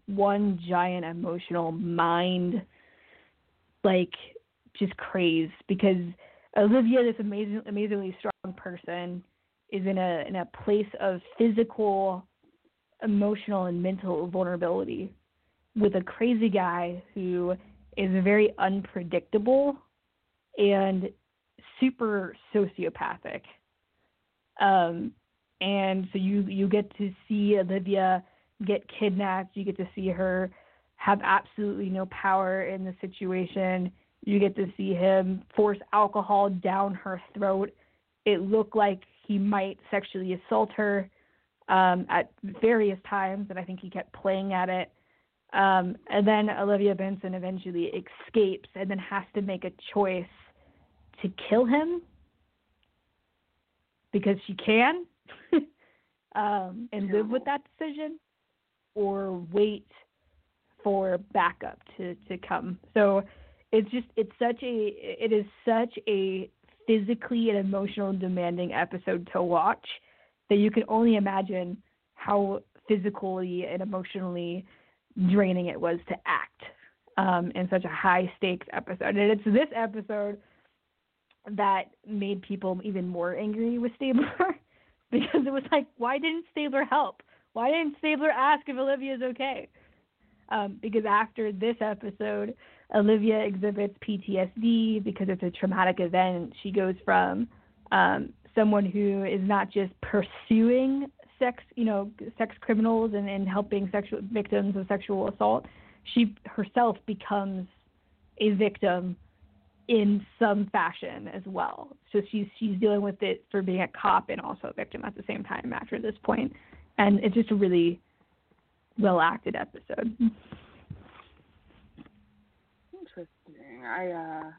one giant emotional mind, like just craze because Olivia, this amazing, amazingly strong person, is in a in a place of physical, emotional, and mental vulnerability with a crazy guy who is very unpredictable and super sociopathic. Um, and so you you get to see Olivia get kidnapped. You get to see her have absolutely no power in the situation. You get to see him force alcohol down her throat. It looked like he might sexually assault her. um, at various times, and I think he kept playing at it. Um, and then Olivia Benson eventually escapes and then has to make a choice to kill him because she can <laughs> um, and live with that decision or wait for backup to, to come. So it's just it's such a it is such a physically and emotional demanding episode to watch that you can only imagine how physically and emotionally draining it was to act um, in such a high stakes episode. And it's this episode that made people even more angry with Stabler <laughs> because it was like, why didn't Stabler help? Why didn't Stabler ask if Olivia's okay? Um, because after this episode, Olivia exhibits PTSD because it's a traumatic event. She goes from um, someone who is not just pursuing sex, you know, sex criminals and, and helping sexual victims of sexual assault, she herself becomes a victim in some fashion as well. So she's she's dealing with it for being a cop and also a victim at the same time after this point. And it's just a really well acted episode. Interesting. I uh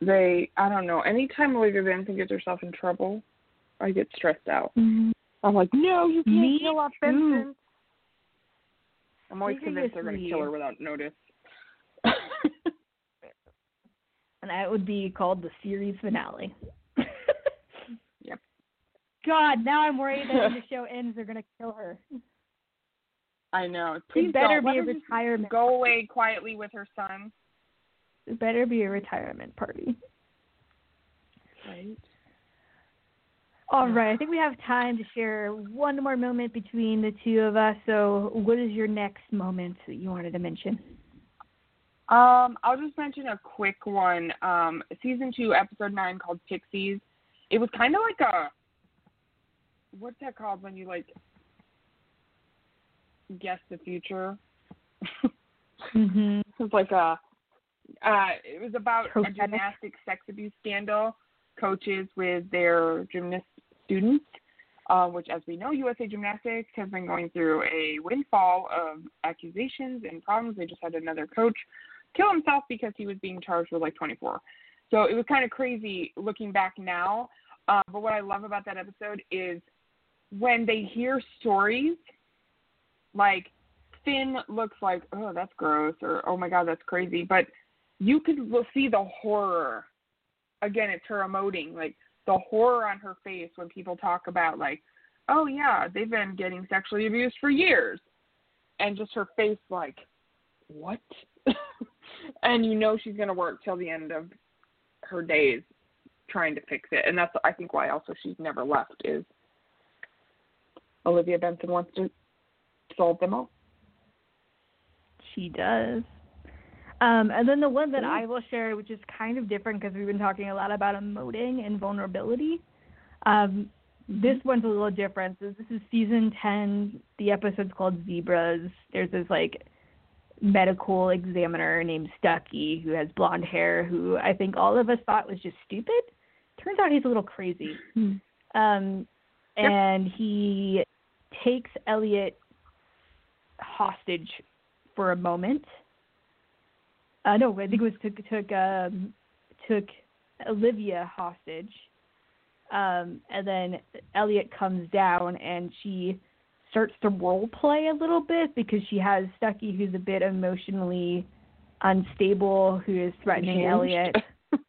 they I don't know. Anytime Olivia Benson gets herself in trouble, I get stressed out. Mm-hmm. I'm like, no, you can't Me kill off. Benson. I'm always Seriously. convinced they're going to kill her without notice. And that would be called the series finale. <laughs> Yep. God, now I'm worried that when the <laughs> show ends, they're gonna kill her. I know. Please it better don't. Let be a retirement. Go away quietly with her son. It better be a retirement party. Right. All right, I think we have time to share one more moment between the two of us. So, what is your next moment that you wanted to mention? Um, I'll just mention a quick one. Um, season two, episode nine, called Pixies. It was kind of like a what's that called when you like guess the future? Mm-hmm. <laughs> It was like a uh it was about a gymnastic sex abuse scandal coaches with their gymnast students uh, which as we know usa gymnastics has been going through a windfall of accusations and problems they just had another coach kill himself because he was being charged with like 24 so it was kind of crazy looking back now uh, but what i love about that episode is when they hear stories like Fin looks like, oh, that's gross, or oh my god, that's crazy. But you could see the horror. Again, it's her emoting, like the horror on her face when people talk about, like, oh yeah, they've been getting sexually abused for years, and just her face, like, what? <laughs> and you know she's gonna work till the end of her days trying to fix it, and that's I think why also she's never left is Olivia Benson wants to solve them all. She does. Um, and then the one that I will share, which is kind of different because we've been talking a lot about emoting and vulnerability. Um, This one's a little different. So this is season 10. The episode's called Zebras. There's this like medical examiner named Stuckey who has blonde hair who I think all of us thought was just stupid. Turns out he's a little crazy. Um, and he takes Elliot hostage for a moment. Uh, no, I think it was took took um, took Olivia hostage, um, and then Elliot comes down and she starts to role play a little bit because she has Stuckey, who's a bit emotionally unstable, who is threatening Unhinged. Elliot. <laughs>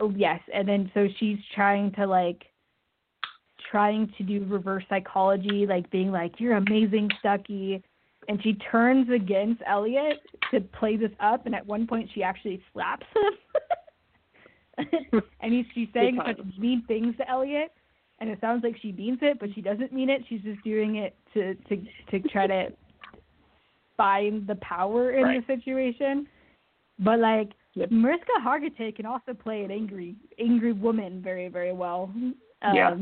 Oh, yes, and then so she's trying to like trying to do reverse psychology, like being like, "You're amazing, Stuckey," and she turns against Elliot to play this up, and at one point she actually slaps him. <laughs> <laughs> and he's she's saying such mean things to Elliot, and it sounds like she means it, but she doesn't mean it. She's just doing it to to to try to find the power in Right. the situation. But like Yep. Mariska Hargitay can also play an angry angry woman very very well. Um, Yeah.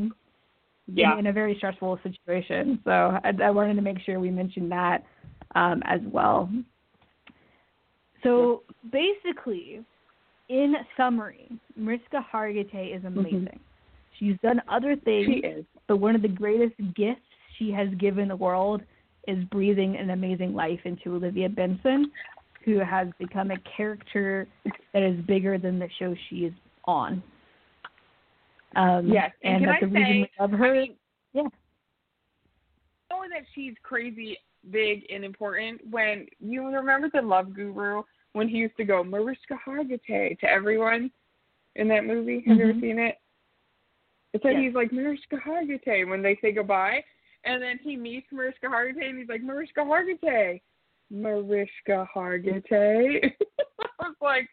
Yeah. in, in a very stressful situation. So I, I wanted to make sure we mentioned that um, as well. So basically, in summary, Mariska Hargitay is amazing. She's done other things, She is. but one of the greatest gifts she has given the world is breathing an amazing life into Olivia Benson, who has become a character that is bigger than the show she is on. Um, Yes, and and that's I the reason say, we love her. I mean, Yeah. know that she's crazy big and important when you remember the Love Guru when he used to go Mariska Hargitay to everyone in that movie. Have you ever Mhm. seen it? Yes. he's like Mariska Hargitay when they say goodbye, and then he meets Mariska Hargitay and he's like Mariska Hargitay, Mariska Hargitay. <laughs> I was like,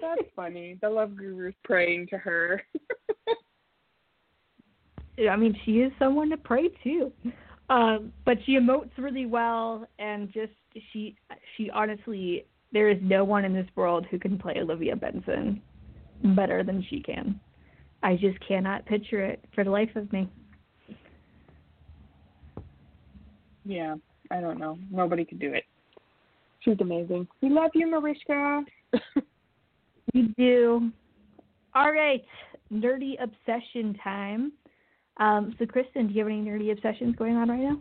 that's funny. The Love Guru's praying to her. <laughs> I mean, she is someone to pray to. Um, but she emotes really well, and just she she honestly, there is no one in this world who can play Olivia Benson better than she can. I just cannot picture it for the life of me. Yeah, I don't know. Nobody could do it. She's amazing. We love you, Mariska. <laughs> We do. All right, nerdy obsession time. Um, so, Kristin, do you have any nerdy obsessions going on right now?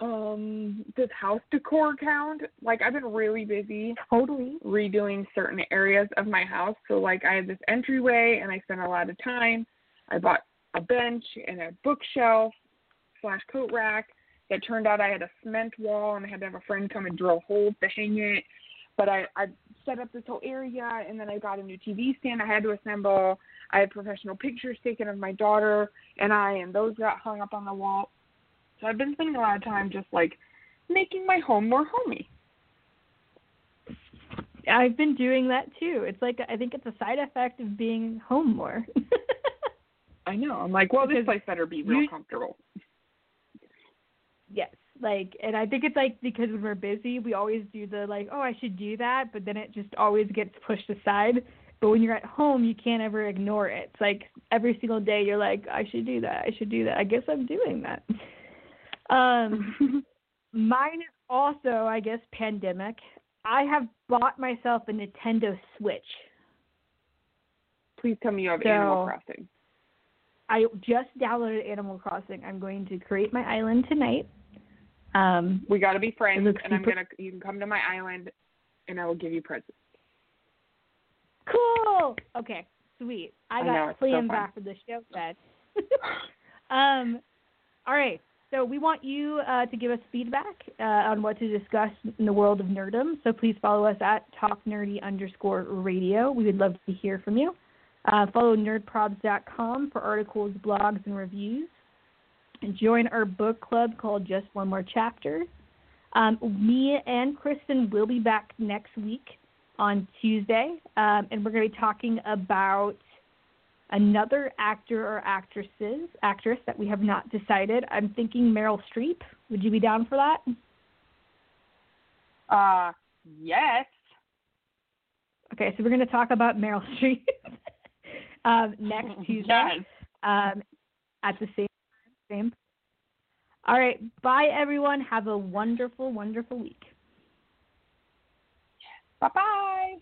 Um, does house decor count? Like I've been really busy Totally. redoing certain areas of my house. So like I have this entryway and I spent a lot of time. I bought a bench and a bookshelf slash coat rack that turned out I had a cement wall and I had to have a friend come and drill holes to hang it. But I, I set up this whole area and then I got a new TV stand I had to assemble. I had professional pictures taken of my daughter and I and those got hung up on the wall. So I've been spending a lot of time just like making my home more homey. I've been doing that too. It's like I think it's a side effect of being home more. <laughs> I know. I'm like, well, this place better be real you- comfortable. yes, like, and I think it's like because when we're busy, we always do the like, oh, I should do that, but then it just always gets pushed aside. But when you're at home, you can't ever ignore it. It's like every single day you're like, I should do that. I should do that. I guess I'm doing that. Um, <laughs> mine is also, I guess, pandemic. I have bought myself a Nintendo Switch. Please tell me you have So- Animal Crossing. I just downloaded Animal Crossing. I'm going to create my island tonight. Um, We got to be friends, and I'm gonna. You can come to my island, and I will give you presents. cool. Okay, sweet. I I got know, it's so plans after the show then. <laughs> <laughs> um, all right. So we want you uh, to give us feedback uh, on what to discuss in the world of nerdom. So please follow us at talknerdy underscore radio. We would love to hear from you. Uh, follow nerdprobs.com for articles, blogs, and reviews. Join our book club called Just One More Chapter. Um, me and Kristin will be back next week on Tuesday, um, and we're going to be talking about another actor or actresses actress that we have not decided. I'm thinking Meryl Streep. Would you be down for that? Uh, yes. Okay, so we're going to talk about Meryl <laughs> Streep um, next <laughs> Tuesday Yes. um, at the same same. All right, bye everyone. Have a wonderful, wonderful week. Bye bye.